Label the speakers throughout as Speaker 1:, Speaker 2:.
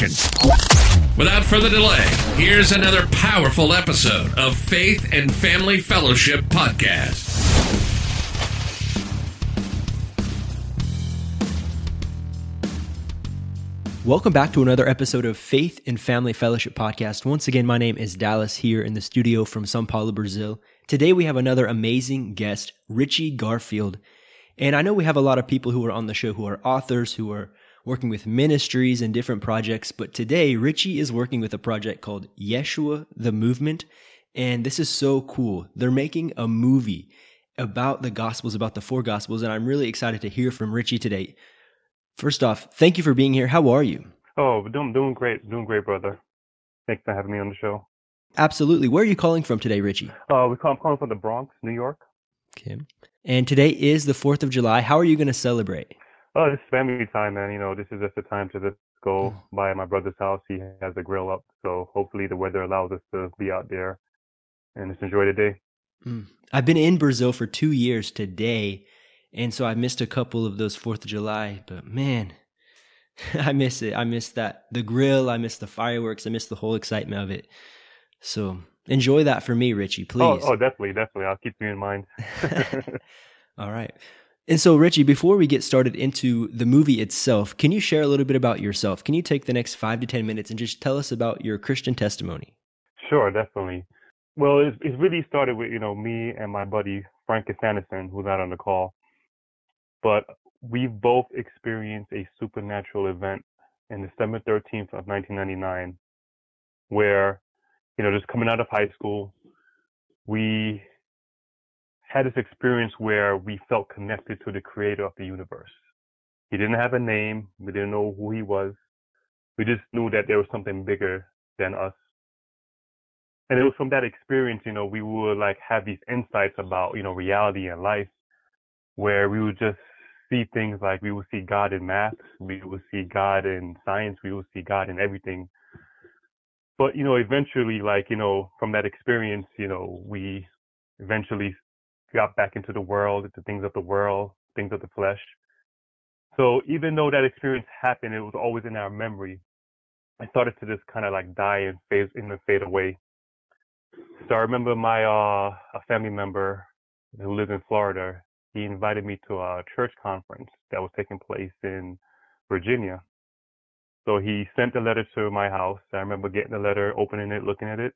Speaker 1: Without further delay, here's another powerful episode of Faith and Family Fellowship Podcast.
Speaker 2: Welcome back to another episode of Faith and Family Fellowship Podcast. Once again, my name is Dallas here in the studio from Sao Paulo, Brazil. Today we have another amazing guest, Richie Garfield. And I know we have a lot of people who are on the show who are authors, who are working with ministries and different projects. But today, Richie is working with a project called Yeshua the Movement. And this is so cool. They're making a movie about the Gospels, about the four Gospels. And I'm really excited to hear from Richie today. First off, thank you for being here. How are you?
Speaker 3: Oh, doing, doing great. Doing great, brother. Thanks for having me on the show.
Speaker 2: Absolutely. Where are you calling from today, Richie?
Speaker 3: Uh, we call, I'm calling from the Bronx, New York.
Speaker 2: Okay. And today is the 4th of July. How are you going to celebrate?
Speaker 3: Oh, this family time, man. You know, this is just a time to just go mm. by my brother's house. He has a grill up, so hopefully the weather allows us to be out there and just enjoy the day.
Speaker 2: Mm. I've been in Brazil for two years today, and so I missed a couple of those Fourth of July. But man, I miss it. I miss that the grill. I miss the fireworks. I miss the whole excitement of it. So enjoy that for me, Richie, oh, please.
Speaker 3: Oh, oh definitely, definitely. I'll keep you in mind.
Speaker 2: All right. And so, Richie, before we get started into the movie itself, can you share a little bit about yourself? Can you take the next five to 10 minutes and just tell us about your Christian testimony?
Speaker 3: Sure, definitely. Well, it, it's really started with, you know, me and my buddy, Francis Anderson, who's not on the call. But we've both experienced a supernatural event in December 13th of 1999, where, you know, just coming out of high school, we had this experience where we felt connected to the creator of the universe. He didn't have a name. We didn't know who he was. We just knew that there was something bigger than us. And it was from that experience, you know, we would like have these insights about, you know, reality and life where we would just see things like we would see God in math, we would see God in science, we would see God in everything. But, you know, eventually, like, you know, from that experience, you know, we eventually got back into the world, the things of the world, things of the flesh. So even though that experience happened, it was always in our memory. I started to just kind of like die and fade and fade away. So I remember my uh a family member who lives in Florida. He invited me to a church conference that was taking place in Virginia. So he sent a letter to my house. I remember getting the letter, opening it, looking at it,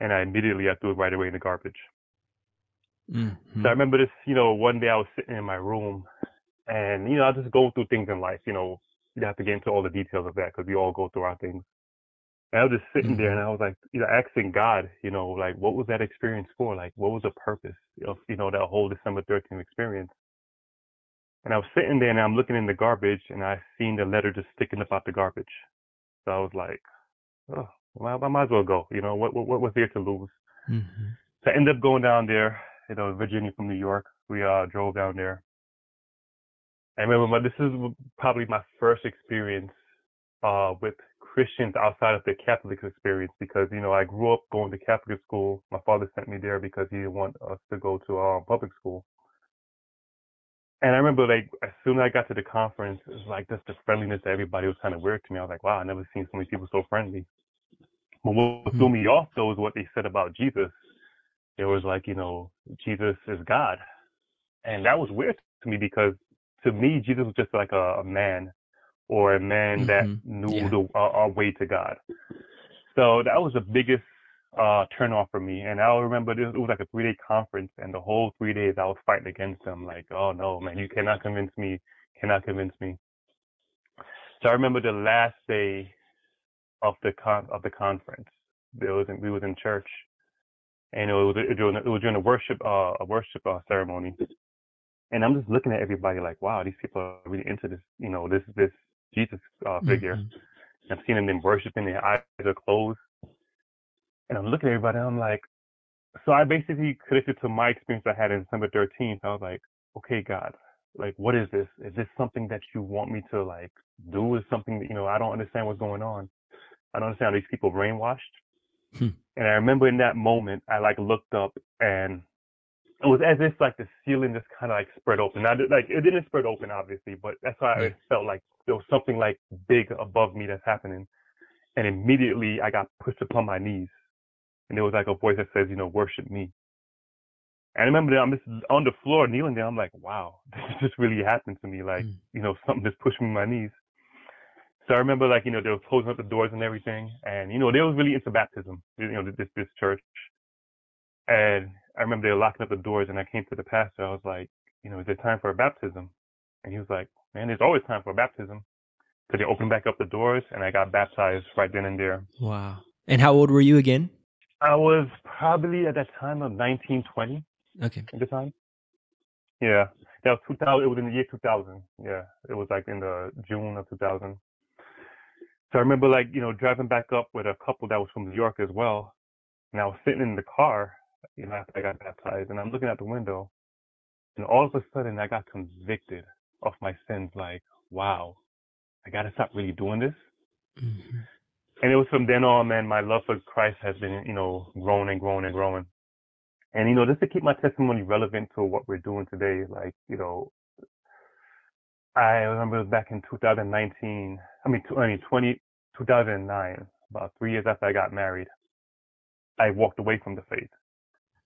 Speaker 3: and I immediately I threw it right away in the garbage. Mm-hmm. So I remember this, you know, one day I was sitting in my room and, you know, I just go through things in life, you know, you have to get into all the details of that because we all go through our things. And I was just sitting mm-hmm. there and I was like, you know, asking God, you know, like, what was that experience for? Like, what was the purpose of, you know, that whole December 13th experience? And I was sitting there and I'm looking in the garbage and I seen the letter just sticking up out the garbage. So I was like, oh, well, I might as well go. You know, what, what, what was there to lose? Mm-hmm. So I ended up going down there you know, Virginia from New York. We uh, drove down there. I remember this is probably my first experience uh, with Christians outside of the Catholic experience because, you know, I grew up going to Catholic school. My father sent me there because he didn't want us to go to uh, public school. And I remember, like, as soon as I got to the conference, it was like just the friendliness of everybody was kind of weird to me. I was like, wow, I never seen so many people so friendly. But what mm-hmm. threw me off, though, is what they said about Jesus it was like, you know, Jesus is God. And that was weird to me because to me, Jesus was just like a, a man or a man mm-hmm. that knew yeah. the uh, way to God. So that was the biggest uh, turn off for me. And I remember this, it was like a three day conference, and the whole three days I was fighting against them. Like, oh no, man, you cannot convince me, cannot convince me. So I remember the last day of the con of the conference. There was in, we was in church, and it was, it was during it was during a worship uh, a worship uh, ceremony, and I'm just looking at everybody like, wow, these people are really into this, you know, this this Jesus uh, figure.
Speaker 2: Mhm.
Speaker 3: I'm seeing them worshiping, their eyes are closed, and I'm looking at everybody, and I'm like, so I basically connected to my experience I had in December 13th. I was like, okay, God, like, what is this? Is this something that you want me to like do? Is something that you know I don't understand what's going on. I don't understand how these people brainwashed.
Speaker 2: Hmm.
Speaker 3: And I remember in that moment, I like looked up and it was as if like the ceiling just kind of like spread open. Now, like it didn't spread open, obviously, but that's why
Speaker 2: Yeah.
Speaker 3: it felt like there was something like big above me that's happening. And immediately I got pushed upon my knees, and there was like a voice that says, you know, worship me. And I remember that I'm just on the floor kneeling there. I'm like, wow, this just really happened to me. Like,
Speaker 2: Mm.
Speaker 3: you know, something just pushed me on my knees. So I remember like, you know, they were closing up the doors and everything. And, you know, they was really into baptism, you know, this, this church. And I remember they were locking up the doors and I came to the pastor. I was like, you know, is it time for a baptism? And he was like, man, there's always time for a baptism. So they opened back up the doors and I got baptized right then and there.
Speaker 2: Wow. And how old were you again?
Speaker 3: I was probably at that time of 1920
Speaker 2: Okay.
Speaker 3: at the time. Yeah, that was 2000. It was in the year 2000. Yeah, it was like in the June of 2000. So I remember like you know driving back up with a couple that was from New York as well, and I was sitting in the car, you know, after I got baptized, and I'm looking out the window, and all of a sudden I got convicted of my sins. Like, wow, I gotta stop really doing this.
Speaker 2: Mhm.
Speaker 3: And it was from then on, man, my love for Christ has been, you know, growing and growing and growing. And, you know, just to keep my testimony relevant to what we're doing today, like, you know, I remember back in 2019, I mean, I mean, 20, 2009, about three years after I got married, I walked away from the faith.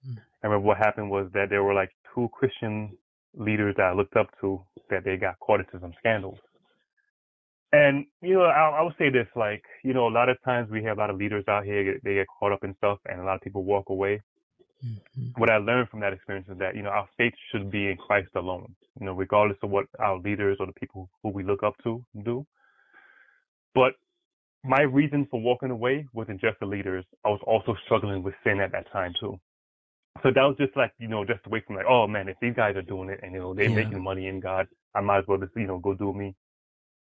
Speaker 2: Mm.
Speaker 3: I remember what happened was that there were like two Christian leaders that I looked up to that they got caught into some scandals. And you know, I, I would say this: like, you know, a lot of times we have a lot of leaders out here they get caught up in stuff, and a lot of people walk away.
Speaker 2: Mhm.
Speaker 3: What I learned from that experience is that you know our faith should be in Christ alone. You know, regardless of what our leaders or the people who we look up to do. But my reason for walking away wasn't just the leaders. I was also struggling with sin at that time too. So that was just like, you know, just away from like, oh man, if these guys are doing it and you know they're
Speaker 2: Yeah.
Speaker 3: making money in God, I might as well just, you know, go do me.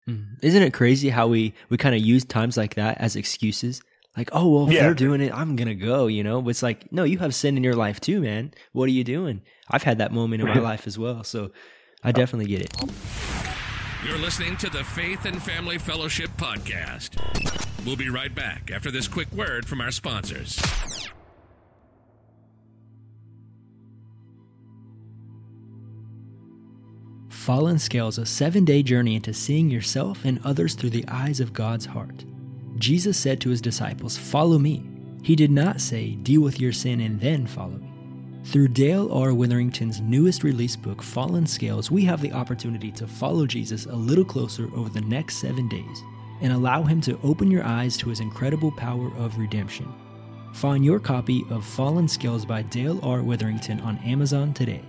Speaker 2: Mhm. Isn't it crazy how we we kind of use times like that as excuses? Like, oh well, if
Speaker 3: Yeah.
Speaker 2: they're doing it, I'm gonna go. You know, but it's like, no, you have sin in your life too, man. What are you doing? I've had that moment in my life as well, so I definitely get it.
Speaker 1: You're listening to the Faith and Family Fellowship Podcast. We'll be right back after this quick word from our sponsors.
Speaker 2: Fallen Scales, a seven day journey into seeing yourself and others through the eyes of God's heart. Jesus said to his disciples, Follow me. He did not say, Deal with your sin and then follow me. Through Dale R. Witherington's newest release book, Fallen Scales, we have the opportunity to follow Jesus a little closer over the next seven days and allow him to open your eyes to his incredible power of redemption. Find your copy of Fallen Scales by Dale R. Witherington on Amazon today.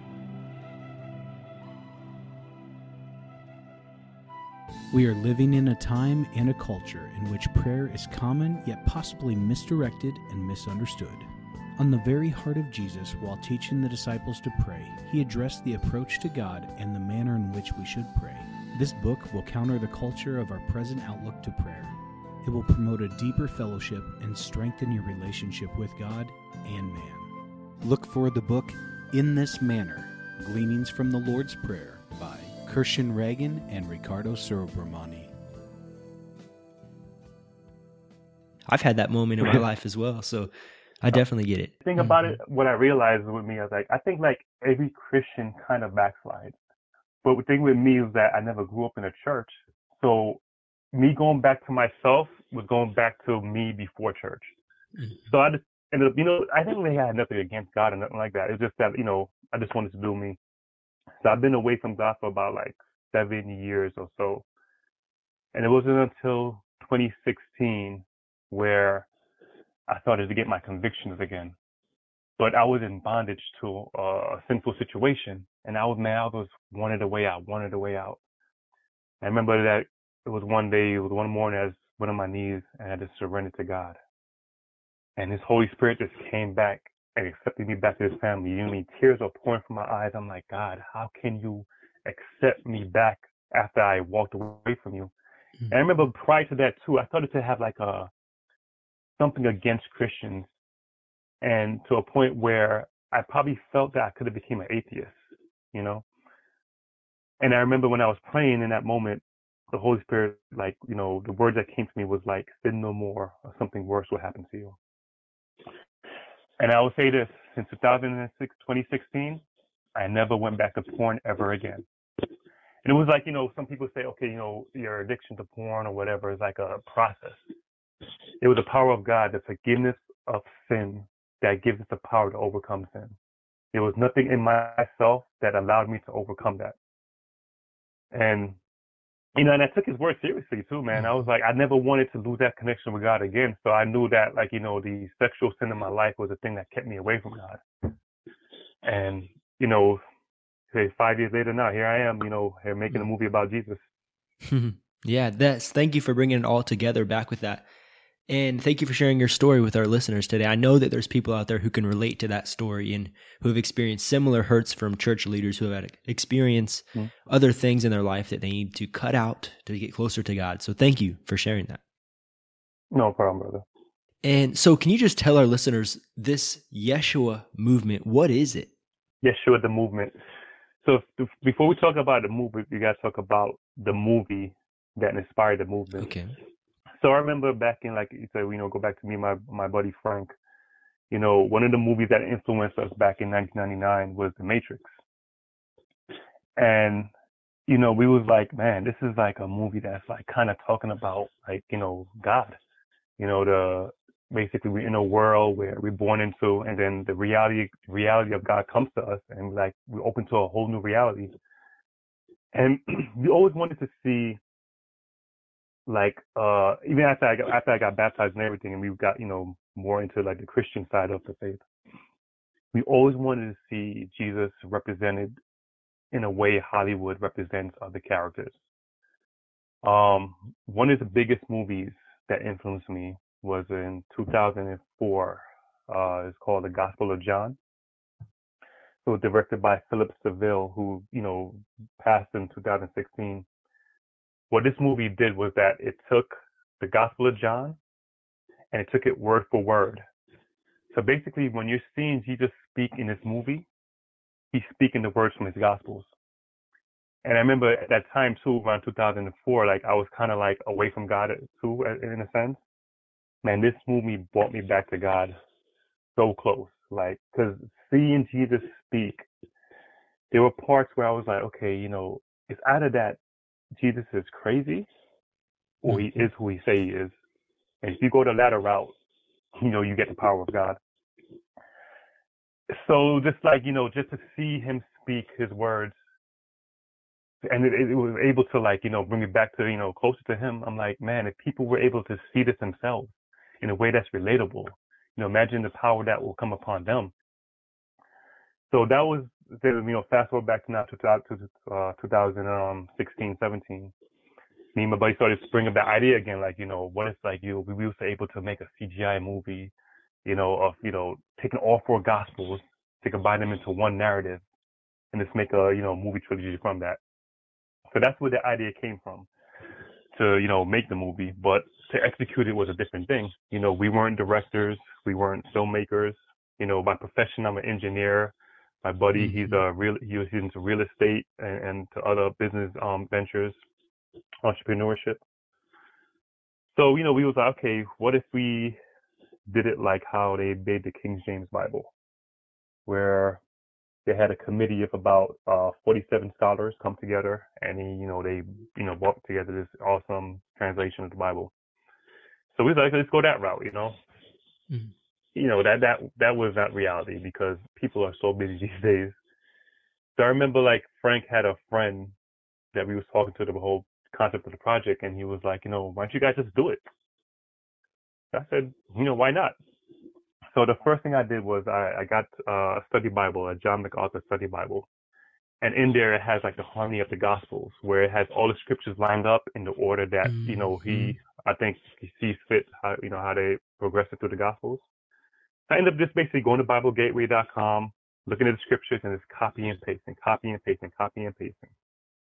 Speaker 4: We are living in a time and a culture in which prayer is common yet possibly misdirected and misunderstood. On the very heart of Jesus, while teaching the disciples to pray, he addressed the approach to God and the manner in which we should pray. This book will counter the culture of our present outlook to prayer. It will promote a deeper fellowship and strengthen your relationship with God and man. Look for the book In This Manner Gleanings from the Lord's Prayer by Kirshen Reagan and Ricardo Surabramani.
Speaker 2: I've had that moment in my life as well, so I definitely get it.
Speaker 3: The thing about
Speaker 2: Mhm.
Speaker 3: it, what I realized with me, I was like, I think like every Christian kind of backslides. But the thing with me is that I never grew up in a church. So me going back to myself was going back to me before church.
Speaker 2: Mhm.
Speaker 3: So I just ended up, you know, I didn't really have nothing against God or nothing like that. It's just that, you know, I just wanted to do me. So I've been away from God for about like seven years or so. And it wasn't until 2016 where I started to get my convictions again. But I was in bondage to uh, a sinful situation. And I was, man, I was wanted a way out, wanted a way out. I remember that it was one day, it was one morning, I was went on my knees and I just surrendered to God. And His Holy Spirit just came back and accepted me back to His family. You know, I mean, tears are pouring from my eyes. I'm like, God, how can you accept me back after I walked away from you? Mm-hmm. And I remember prior to that too, I started to have like a something against Christians, and to a point where I probably felt that I could have became an atheist, you know. And I remember when I was praying in that moment, the Holy Spirit, like, you know, the words that came to me was like, sin no more, or something worse will happen to you. And I will say this, in 2006, 2016, I never went back to porn ever again. And it was like, you know, some people say, okay, you know, your addiction to porn or whatever is like a process. It was the power of God, the forgiveness of sin that gives us the power to overcome sin. There was nothing in myself that allowed me to overcome that. And you know, and I took his word seriously too, man. I was like, I never wanted to lose that connection with God again. So I knew that, like, you know, the sexual sin in my life was the thing that kept me away from God. And, you know, say five years later now, here I am, you know, here making a movie about Jesus.
Speaker 2: yeah, that's thank you for bringing it all together back with that. And thank you for sharing your story with our listeners today. I know that there's people out there who can relate to that story and who have experienced similar hurts from church leaders who have had experienced mm. other things in their life that they need to cut out to get closer to God. So thank you for sharing that.
Speaker 3: No problem, brother.
Speaker 2: And so, can you just tell our listeners this Yeshua movement? What is it?
Speaker 3: Yeshua, the movement. So, before we talk about the movement, we got to talk about the movie that inspired the movement.
Speaker 2: Okay.
Speaker 3: So I remember back in like you said, you know, go back to me, my my buddy Frank. You know, one of the movies that influenced us back in 1999 was The Matrix, and you know, we was like, man, this is like a movie that's like kind of talking about like you know God, you know, the basically we're in a world where we're born into, and then the reality reality of God comes to us, and like we're open to a whole new reality. And we always wanted to see like uh even after I got after I got baptized and everything and we got, you know, more into like the Christian side of the faith, we always wanted to see Jesus represented in a way Hollywood represents other characters. Um one of the biggest movies that influenced me was in 2004. Uh, it's called The Gospel of John. It was directed by Philip Saville, who you know passed in 2016 what this movie did was that it took the Gospel of John and it took it word for word. So basically, when you're seeing Jesus speak in this movie, he's speaking the words from his Gospels. And I remember at that time too, around 2004, like I was kind of like away from God too, in a sense. Man, this movie brought me back to God so close. Like, cause seeing Jesus speak, there were parts where I was like, okay, you know, it's out of that Jesus is crazy or he mm-hmm. is who he say he is. And if you go the latter route, you know, you get the power of God. So just like, you know, just to see him speak his words and it, it, was able to like, you know, bring me back to, you know, closer to him. I'm like, man, if people were able to see this themselves in a way that's relatable, you know, imagine the power that will come upon them. So that was you know, fast forward back to now to, uh, 2016, 17. Me and my buddy started to bring up that idea again, like, you know, what it's like, you we were able to make a CGI movie, you know, of, you know, taking all four gospels to combine them into one narrative and just make a, you know, movie trilogy from that. So that's where the idea came from to, you know, make the movie, but to execute it was a different thing. You know, we weren't directors, we weren't filmmakers. You know, by profession, I'm an engineer. My buddy, mm-hmm. he's a real he was into real estate and, and to other business um, ventures, entrepreneurship. So you know, we was like, okay, what if we did it like how they made the King James Bible, where they had a committee of about uh, 47 scholars come together, and he, you know, they, you know, brought together this awesome translation of the Bible. So we was like, let's go that route, you know. Mm-hmm you know that that that was not reality because people are so busy these days. So I remember like Frank had a friend that we was talking to the whole concept of the project, and he was like, you know, why don't you guys just do it? I said, you know, why not? So the first thing I did was I, I got uh, a study Bible, a John MacArthur study Bible, and in there it has like the harmony of the Gospels, where it has all the scriptures lined up in the order that mm-hmm. you know he, mm-hmm. I think he sees fit, how you know how they progress it through the Gospels. I ended up just basically going to BibleGateway.com, looking at the scriptures, and just copy and pasting, copy and pasting, copy and pasting,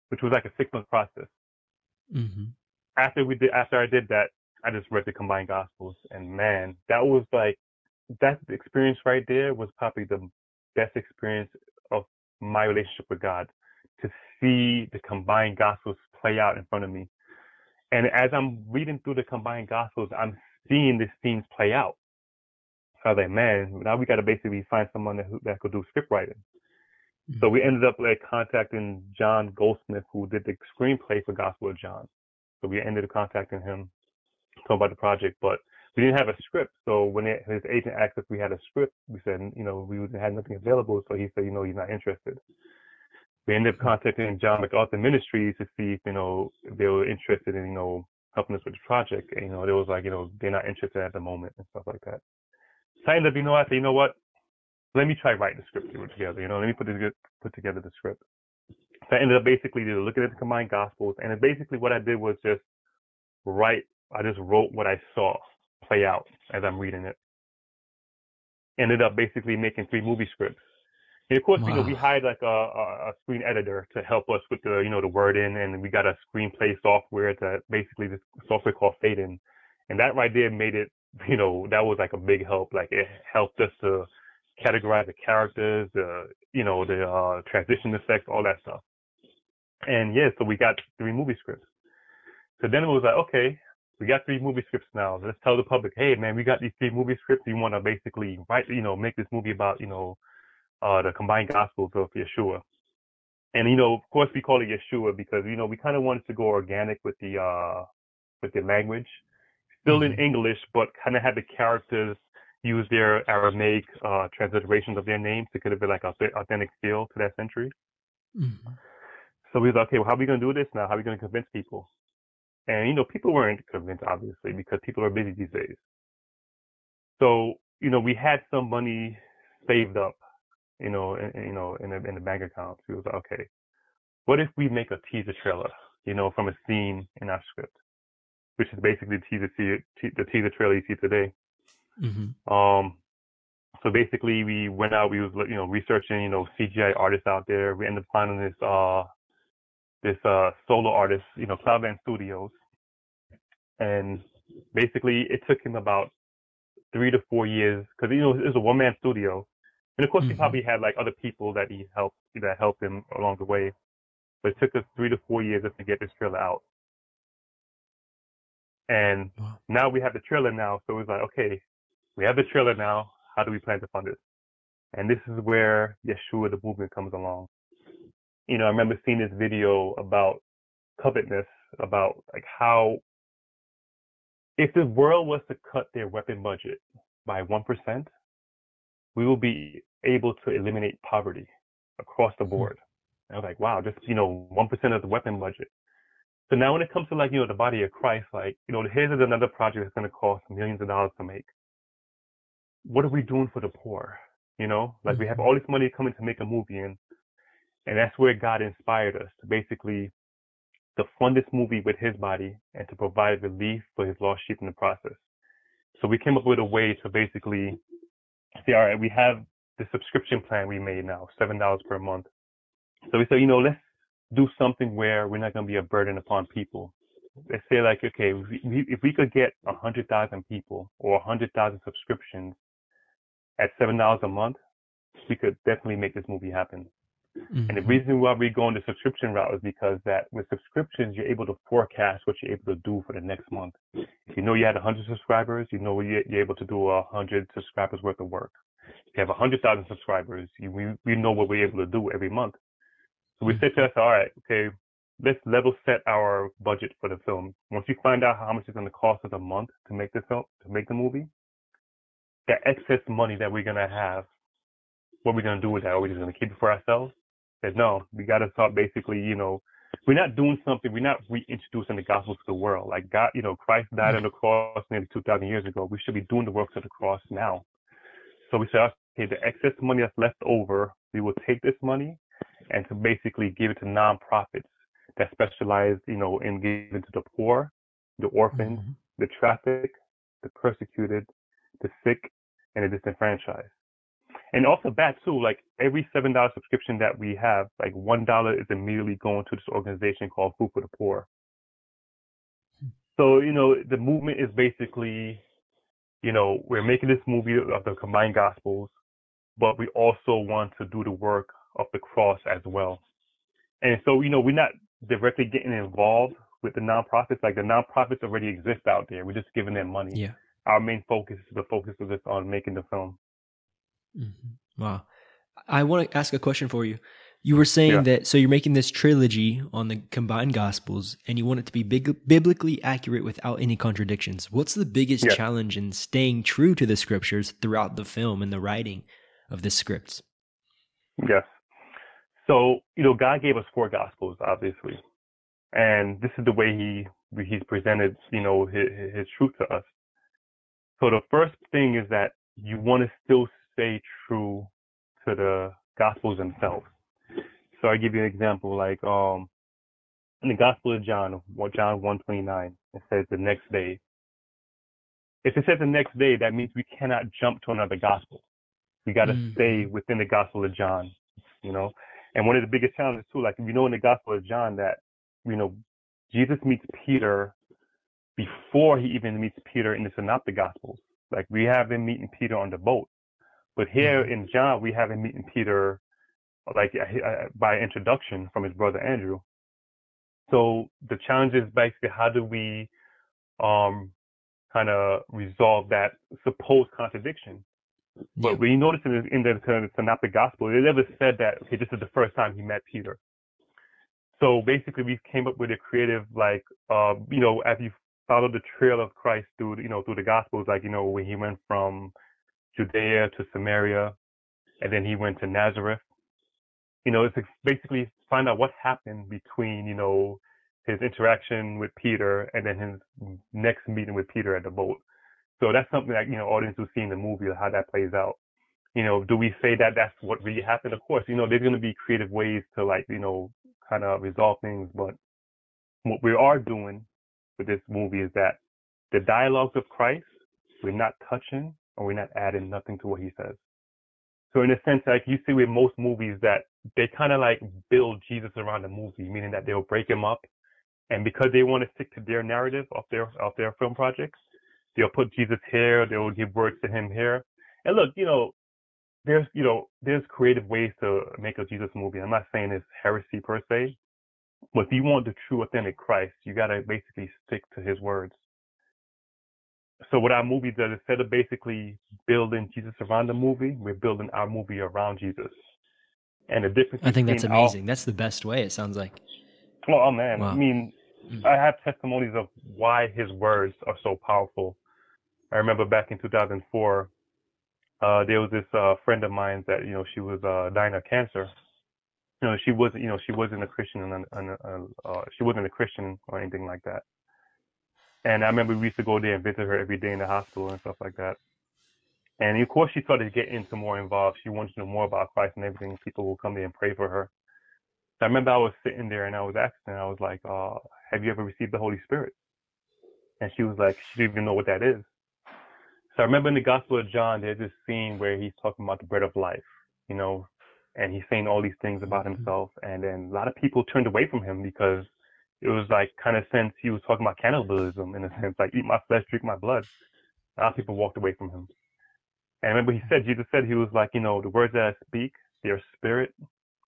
Speaker 3: which was like a six month process.
Speaker 2: Mm-hmm.
Speaker 3: After we did, after I did that, I just read the combined gospels, and man, that was like that experience right there was probably the best experience of my relationship with God to see the combined gospels play out in front of me. And as I'm reading through the combined gospels, I'm seeing these scenes play out. I was like, man, now we got to basically find someone that, that could do script writing. Mm-hmm. So we ended up like contacting John Goldsmith, who did the screenplay for Gospel of John. So we ended up contacting him, talking about the project, but we didn't have a script. So when it, his agent asked if we had a script, we said, you know, we had nothing available. So he said, you know, he's not interested. We ended up contacting John MacArthur Ministries to see if, you know, they were interested in, you know, helping us with the project. And, you know, it was like, you know, they're not interested at the moment and stuff like that. So I ended up, you know, I said, you know what? Let me try writing the script together. You know, let me put this, put together the script. So I ended up basically looking at the combined gospels, and basically what I did was just write. I just wrote what I saw play out as I'm reading it. Ended up basically making three movie scripts. And of course, wow. you know, we hired like a, a, screen editor to help us with the, you know, the wording, and we got a screenplay software to basically this software called Fade In, and that right there made it, you know, that was like a big help. Like it helped us to categorize the characters, the, you know, the uh, transition effects, all that stuff. And yeah, so we got three movie scripts. So then it was like, okay, we got three movie scripts now. Let's tell the public, hey man, we got these three movie scripts. You want to basically write, you know, make this movie about, you know, uh, the combined gospels of Yeshua. And you know, of course, we call it Yeshua because you know we kind of wanted to go organic with the uh, with the language, still mm-hmm. in English, but kind of had the characters use their Aramaic uh, transliterations of their names to kind of be like a authentic feel to that century. Mm-hmm. So we was like, okay, well, how are we going to do this now? How are we going to convince people? And, you know, people weren't convinced, obviously, because people are busy these days. So, you know, we had some money saved up, you know, in, you know, in the, in the bank account. So we was like, okay, what if we make a teaser trailer, you know, from a scene in our script, which is basically the teaser, the teaser trailer you see today. Mm-hmm. Um, so basically we went out, we was, you know, researching, you know, CGI artists out there. We ended up finding this, uh, this uh, solo artist, you know, Cloudland Studios, and basically it took him about three to four years because you know it was a one man studio, and of course mm-hmm. he probably had like other people that he helped that helped him along the way, but it took us three to four years just to get this trailer out. And wow. now we have the trailer now, so it's like okay, we have the trailer now. How do we plan to fund it? And this is where Yeshua the movement comes along you know, I remember seeing this video about covetousness, about like how if the world was to cut their weapon budget by 1%, we will be able to eliminate poverty across the hmm. board. And I was like, wow, just, you know, 1% of the weapon budget. So now when it comes to like, you know, the body of Christ, like, you know, here's another project that's going to cost millions of dollars to make. What are we doing for the poor? You know, like we have mm-hmm. all this money coming to make a movie and and that's where God inspired us to basically to fund this movie with his body and to provide relief for his lost sheep in the process. So we came up with a way to basically say, all right, we have the subscription plan we made now, seven dollars per month. So we said, you know, let's do something where we're not going to be a burden upon people. Let's say like, okay, if we, if we could get a hundred thousand people or a hundred thousand subscriptions at seven dollars a month, we could definitely make this movie happen. Mm-hmm. And the mm-hmm. reason why we go on the subscription route is because that with subscriptions, you're able to forecast what you're able to do for the next month. If you know you had 100 subscribers, you know you're able to do 100 subscribers worth of work. If you have 100,000 subscribers, you, we, we know what we're able to do every month. So we mm-hmm. to us, all right, okay, let's level set our budget for the film. Once you find out how much it's going to cost us a month to make the film, to make the movie, the excess money that we're going to have, what are we going to do with that? Are we just going to keep it for ourselves? said, no, we got to start basically, you know, we're not doing something, we're not reintroducing the gospel to the world. Like God, you know, Christ died on the cross nearly 2,000 years ago. We should be doing the works of the cross now. So we said, okay, the excess money that's left over, we will take this money and to basically give it to nonprofits that specialize, you know, in giving to the poor, the orphans, mm-hmm. the trafficked, the persecuted, the sick, and the disenfranchised. And also that too, like every seven dollar subscription that we have, like one dollar is immediately going to this organization called Food for the Poor. So, you know, the movement is basically, you know, we're making this movie of the combined gospels, but we also want to do the work of the cross as well. And so, you know, we're not directly getting involved with the nonprofits. Like the nonprofits already exist out there. We're just giving them money.
Speaker 2: Yeah.
Speaker 3: Our main focus, is the focus is just on making the film.
Speaker 2: Mm-hmm. Wow. I want to ask a question for you. You were saying
Speaker 3: Yeah.
Speaker 2: that so you're making this trilogy on the combined gospels and you want it to be big, biblically accurate without any contradictions. What's the biggest
Speaker 3: Yeah.
Speaker 2: challenge in staying true to the scriptures throughout the film and the writing of the scripts?
Speaker 3: Yes. So, you know, God gave us four gospels, obviously. And this is the way he he's presented, you know, his, his truth to us. So the first thing is that you want to still stay true to the gospels themselves. So I give you an example, like um in the Gospel of John, John one twenty nine, it says the next day. If it says the next day, that means we cannot jump to another gospel. We got to
Speaker 2: Mm.
Speaker 3: stay within the Gospel of John, you know. And one of the biggest challenges too, like we know in the Gospel of John that you know Jesus meets Peter before he even meets Peter in the Synoptic Gospels. Like we have him meeting Peter on the boat, but here
Speaker 2: Mhm.
Speaker 3: in John we have him meeting Peter like uh, uh, by introduction from his brother Andrew. So the challenge is basically how do we um kind of resolve that supposed contradiction? But
Speaker 2: Yeah.
Speaker 3: we notice in the, in the, Synoptic Gospel, it never said that okay, this is the first time he met Peter. So basically, we came up with a creative like, uh, you know, as you follow the trail of Christ through, you know, through the Gospels, like you know, when he went from Judea to Samaria, and then he went to Nazareth. You know, it's basically find out what happened between, you know, his interaction with Peter and then his next meeting with Peter at the boat. So that's something that, you know, audience will see in the movie, how that plays out. You know, do we say that that's what really happened? Of course, you know, there's going to be creative ways to like, you know, kind of resolve things. But what we are doing with this movie is that the dialogues of Christ, we're not touching or we're not adding nothing to what he says. So in a sense, like you see with most movies that they kind of like build Jesus around the movie, meaning that they'll break him up. And because they want to stick to their narrative of their of their film projects, they'll put Jesus here, they'll give words to him here. And look, you know, there's you know, there's creative ways to make a Jesus movie. I'm not saying it's heresy per se, but if you want the true authentic Christ, you gotta basically stick to his words. So what our movie does, instead of basically building Jesus around the movie, we're building our movie around Jesus. And the difference
Speaker 2: I think that's amazing. That's the best way, it sounds like.
Speaker 3: Oh, oh, man,
Speaker 2: Wow.
Speaker 3: I mean,
Speaker 2: Mm.
Speaker 3: I have testimonies of why his words are so powerful. I remember back in 2004, uh, there was this uh, friend of mine that you know she was uh, dying of cancer. You know, she wasn't, you know, she wasn't a Christian, and uh, she wasn't a Christian or anything like that. And I remember we used to go there and visit her every day in the hospital and stuff like that. And of course, she started to get into more involved. She wanted to know more about Christ and everything. People will come there and pray for her. So I remember I was sitting there and I was asking I was like, uh, have you ever received the Holy Spirit? And she was like, she didn't even know what that is. So I remember in the Gospel of John, there's this scene where he's talking about the bread of life, you know, and he's saying all these things about mm-hmm. himself. And then a lot of people turned away from him because it was like kind of sense he was talking about cannibalism in a sense, like eat my flesh, drink my blood. A lot of people walked away from him. And I remember he said, Jesus said, he was like, you know, the words that I speak, they are spirit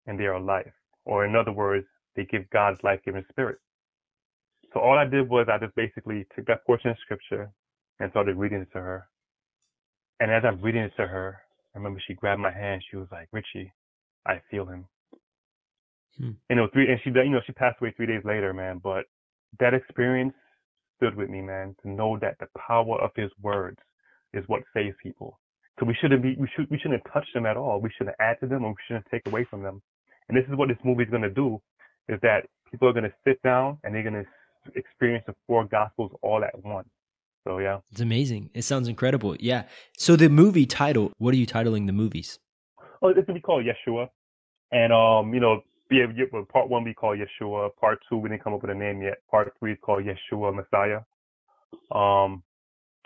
Speaker 3: and they are life. Or in other words, they give God's life-giving spirit. So all I did was I just basically took that portion of scripture and started reading it to her. And as I'm reading it to her, I remember she grabbed my hand. She was like, Richie, I feel him.
Speaker 2: Hmm.
Speaker 3: You know, three, and she, you know, she passed away three days later, man. But that experience stood with me, man, to know that the power of his words is what saves people. So we shouldn't be, we should, we shouldn't touch them at all. We shouldn't add to them, or we shouldn't take away from them. And this is what this movie is going to do: is that people are going to sit down and they're going to experience the four gospels all at once. So yeah.
Speaker 2: It's amazing. It sounds incredible. Yeah. So the movie title, what are you titling the movies?
Speaker 3: Oh, it's gonna be called Yeshua, and um, you know, yeah, part one we call Yeshua, part two we didn't come up with a name yet. Part three is called Yeshua Messiah. Um,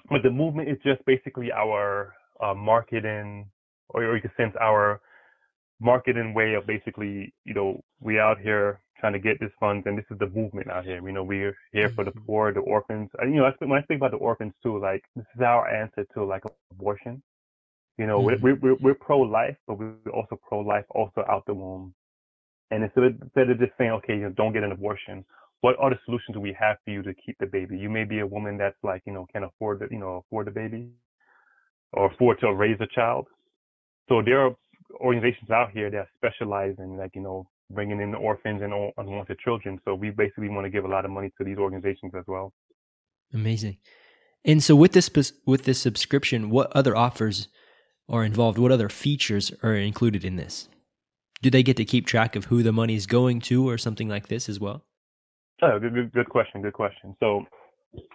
Speaker 3: but the movement is just basically our uh, marketing, or, or you can sense our marketing way of basically, you know, we out here trying to get this funds, and this is the movement out here. You know, we're here for the
Speaker 2: Mhm.
Speaker 3: poor, the orphans. And, you know, I speak, when I speak about the orphans too, like this is our answer to like abortion. You know,
Speaker 2: Mhm.
Speaker 3: we're, we're we're pro-life, but we're also pro-life also out the womb. And instead of, instead of just saying, okay, you know, don't get an abortion, what other solutions do we have for you to keep the baby? You may be a woman that's like, you know, can afford the, you know, afford the baby or afford to raise a child. So there are organizations out here that specialize in like, you know, bringing in the orphans and unwanted children. So we basically want to give a lot of money to these organizations as well.
Speaker 2: Amazing. And so with this with this subscription, what other offers are involved? What other features are included in this? Do they get to keep track of who the money is going to or something like this as well?
Speaker 3: Oh, good, good, good question. Good question. So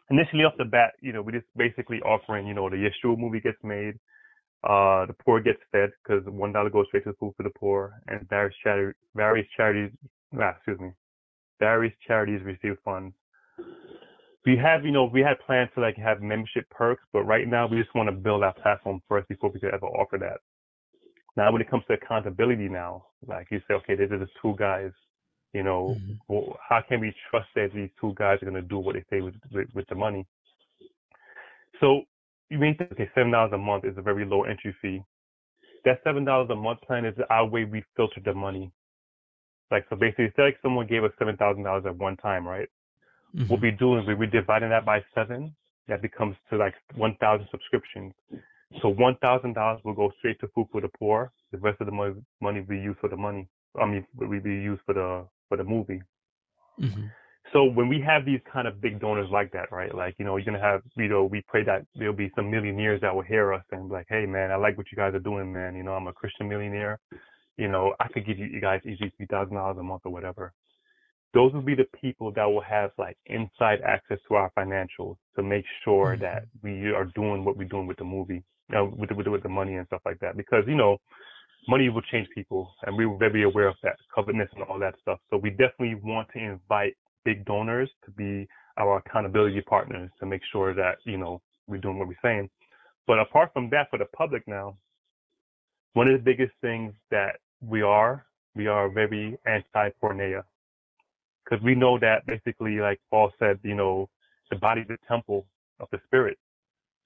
Speaker 3: initially off the bat, you know, we just basically offering, you know, the Yeshua movie gets made, uh, the poor gets fed because one dollar goes straight to the food for the poor, and various charity, various charities, ah, excuse me, various charities receive funds. We have, you know, we had plans to like have membership perks, but right now we just want to build our platform first before we could ever offer that. Now, when it comes to accountability, now, like you say, okay, these are the two guys, you know,
Speaker 2: Mhm.
Speaker 3: well, how can we trust that these two guys are going to do what they say with, with, with the money? So you may think, okay, seven dollars a month is a very low entry fee. That seven dollars a month plan is our way we filter the money. Like so, basically, say like someone gave us seven thousand dollars at one time, right? What
Speaker 2: Mhm.
Speaker 3: we do is we we dividing that by seven. That becomes to like one thousand subscriptions. So one thousand dollars will go straight to food for the poor. The rest of the money money we use for the money. I mean, we be used for the for the movie.
Speaker 2: Mhm.
Speaker 3: So when we have these kind of big donors like that, right? Like, you know, you're gonna have, you know, we pray that there'll be some millionaires that will hear us and be like, hey man, I like what you guys are doing, man. You know, I'm a Christian millionaire. You know, I could give you, you guys easily three thousand dollars a month or whatever. Those will be the people that will have like inside access to our financials to make sure
Speaker 2: Mhm.
Speaker 3: that we are doing what we're doing with the movie, you know, with the, with the, with the money and stuff like that. Because you know, money will change people, and we were very aware of that, covetousness and all that stuff. So we definitely want to invite big donors to be our accountability partners to make sure that you know we're doing what we're saying. But apart from that, for the public now, one of the biggest things that we are, we are very anti-porneia, because we know that basically, like Paul said, you know, the body is the temple of the spirit.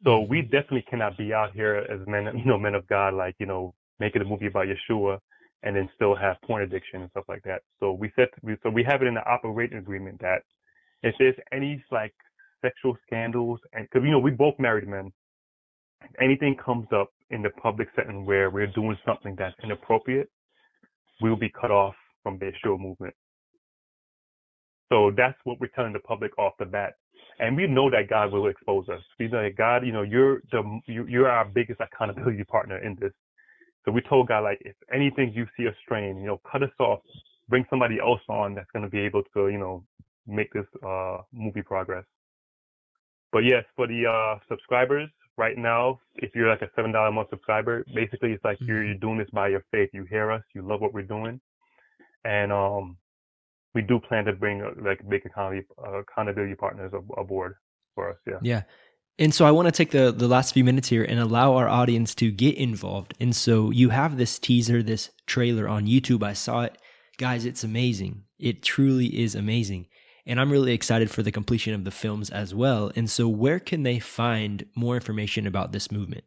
Speaker 3: So we mm-hmm. definitely cannot be out here as men, you know, men of God, like you know, making a movie about Yeshua and then still have porn addiction and stuff like that. So we said, so we have it in the operating agreement that if there's any like sexual scandals, and because you know we both married men, if anything comes up in the public setting where we're doing something that's inappropriate, we will be cut off from the show movement. So that's what we're telling the public off the bat. And we know that God will expose us. We know that God, you know, you're the you- you're our biggest accountability partner in this. So we told God, like, if anything you see a strain, you know, cut us off, bring somebody else on that's going to be able to, you know, make this uh, movie progress. But yes, for the uh, subscribers right now, if you're like a seven dollar a month subscriber, basically it's like you're you're doing this by your faith. You hear us, you love what we're doing, and um, we do plan to bring uh, like big accountability uh, accountability partners ab- aboard for us. Yeah.
Speaker 2: Yeah. And so I want to take the, the last few minutes here and allow our audience to get involved. And so you have this teaser, this trailer on YouTube. I saw it. Guys, it's amazing. It truly is amazing. And I'm really excited for the completion of the films as well. And so where can they find more information about this movement?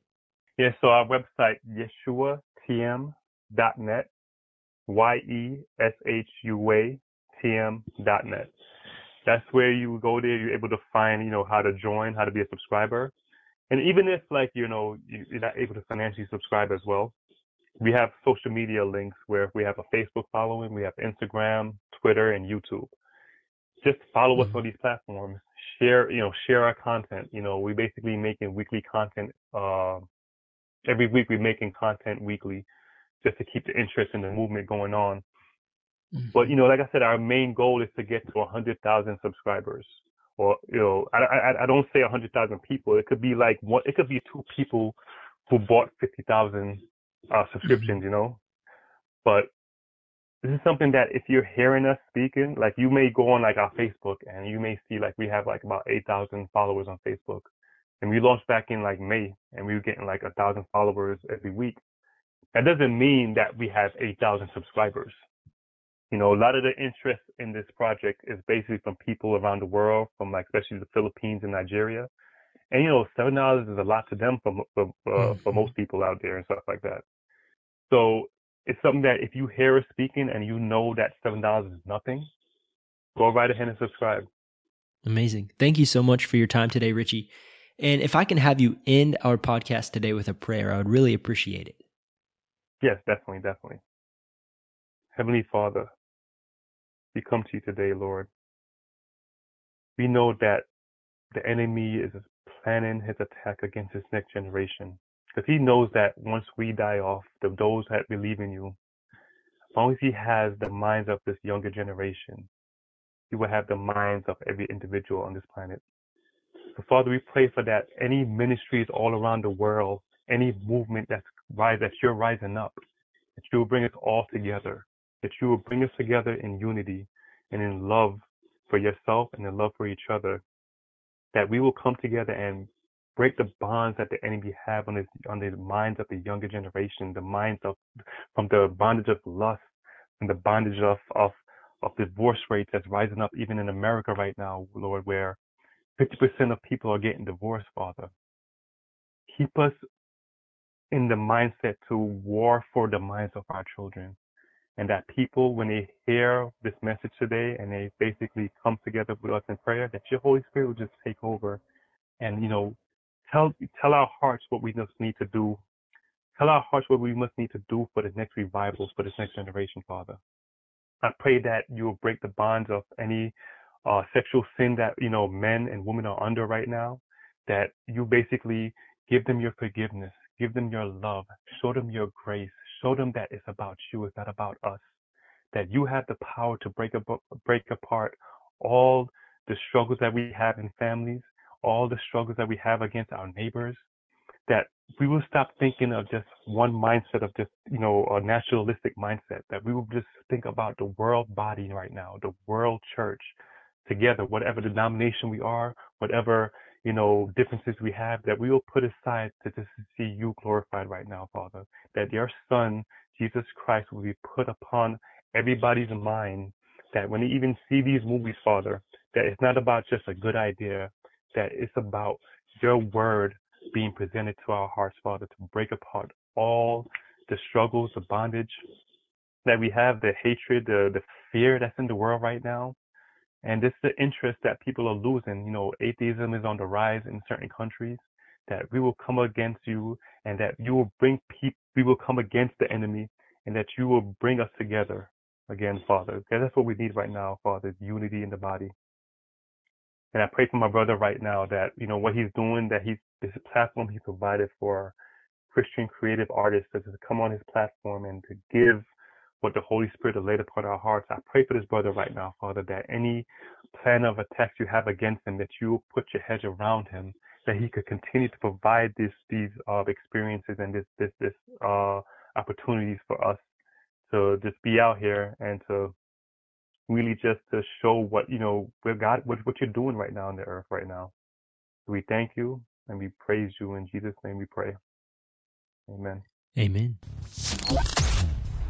Speaker 3: Yeah, so our website, yeshuatm.net, Y-E-S-H-U-A-T-M.net. That's where you go there, you're able to find, you know, how to join, how to be a subscriber. And even if like, you know, you- you're not able to financially subscribe as well, we have social media links where we have a Facebook following, we have Instagram, Twitter, and YouTube. Just follow us
Speaker 2: Mhm.
Speaker 3: on these platforms. Share, you know, share our content. You know, we're basically making weekly content, uh, every week we're making content weekly just to keep the interest in the movement going on. But you know, like I said, our main goal is to get to a hundred thousand subscribers. Or you know, I, I I don't say a hundred thousand people. It could be like one. It could be two people who bought fifty thousand uh, subscriptions. You know, but this is something that if you're hearing us speaking, like you may go on like our Facebook and you may see like we have like about eight thousand followers on Facebook. and we launched back in like May, and we were getting like a thousand followers every week. That doesn't mean that we have 8,000 subscribers. You know, a lot of the interest in this project is basically from people around the world, from like especially the Philippines and Nigeria. And you know, seven dollars is a lot to them for for, uh, for most people out there and stuff like that. So it's something that if you hear us speaking and you know that seven dollars is nothing, go right ahead and subscribe.
Speaker 2: Amazing. Thank you so much for your time today, Richie. And if I can have you end our podcast today with a prayer, I would really appreciate it.
Speaker 3: Yes, definitely, definitely. Heavenly Father, we come to you today, Lord. We know that the enemy is planning his attack against his next generation. Because he knows that once we die off, the, those that believe in you, as long as he has the minds of this younger generation, he will have the minds of every individual on this planet. So Father, we pray for that any ministries all around the world, any movement that's rise that you're rising up, that you will bring us all together, that you will bring us together in unity and in love for yourself and in love for each other, that we will come together and break the bonds that the enemy have on his on the minds of the younger generation, the minds of from the bondage of lust and the bondage of of of divorce rates that's rising up even in America right now, Lord, where 50% of people are getting divorced, Father. Keep us in the mindset to war for the minds of our children. And that people, when they hear this message today and they basically come together with us in prayer, that your Holy Spirit will just take over and, you know, tell tell our hearts what we must need to do. Tell our hearts what we must need to do for the next revivals, for this next generation, Father. I pray that you will break the bonds of any uh, sexual sin that you know men and women are under right now. That you basically give them your forgiveness, give them your love, show them your grace, show them that it's about you, it's not about us. That you have the power to break up, break apart all the struggles that we have in families, all the struggles that we have against our neighbors. That we will stop thinking of just one mindset of just you know a naturalistic mindset. That we will just think about the world body right now, the world church, together, whatever denomination we are, whatever, you know, differences we have, that we will put aside to just see you glorified right now, Father. That your Son, Jesus Christ, will be put upon everybody's mind. That when they even see these movies, Father, that it's not about just a good idea, that it's about your word being presented to our hearts, Father, to break apart all the struggles, the bondage that we have, the hatred, the, the fear that's in the world right now and this is the interest that people are losing. You know, atheism is on the rise in certain countries. That we will come against you, and that you will bring people. We will come against the enemy, and that you will bring us together again, Father. That's what we need right now, Father. Unity in the body. And I pray for my brother right now that you know what he's doing. That he's this platform he provided for Christian creative artists to come on his platform and to give what the Holy Spirit has laid upon our hearts. I pray for this brother right now, Father, that any plan of attack you have against him, that you will put your hedge around him, that he could continue to provide this, these uh, experiences and this this this uh, opportunities for us to just be out here and to really just to show what you know where God what what you're doing right now on the earth right now. we thank you and we praise you in Jesus' name. We pray. Amen.
Speaker 2: Amen.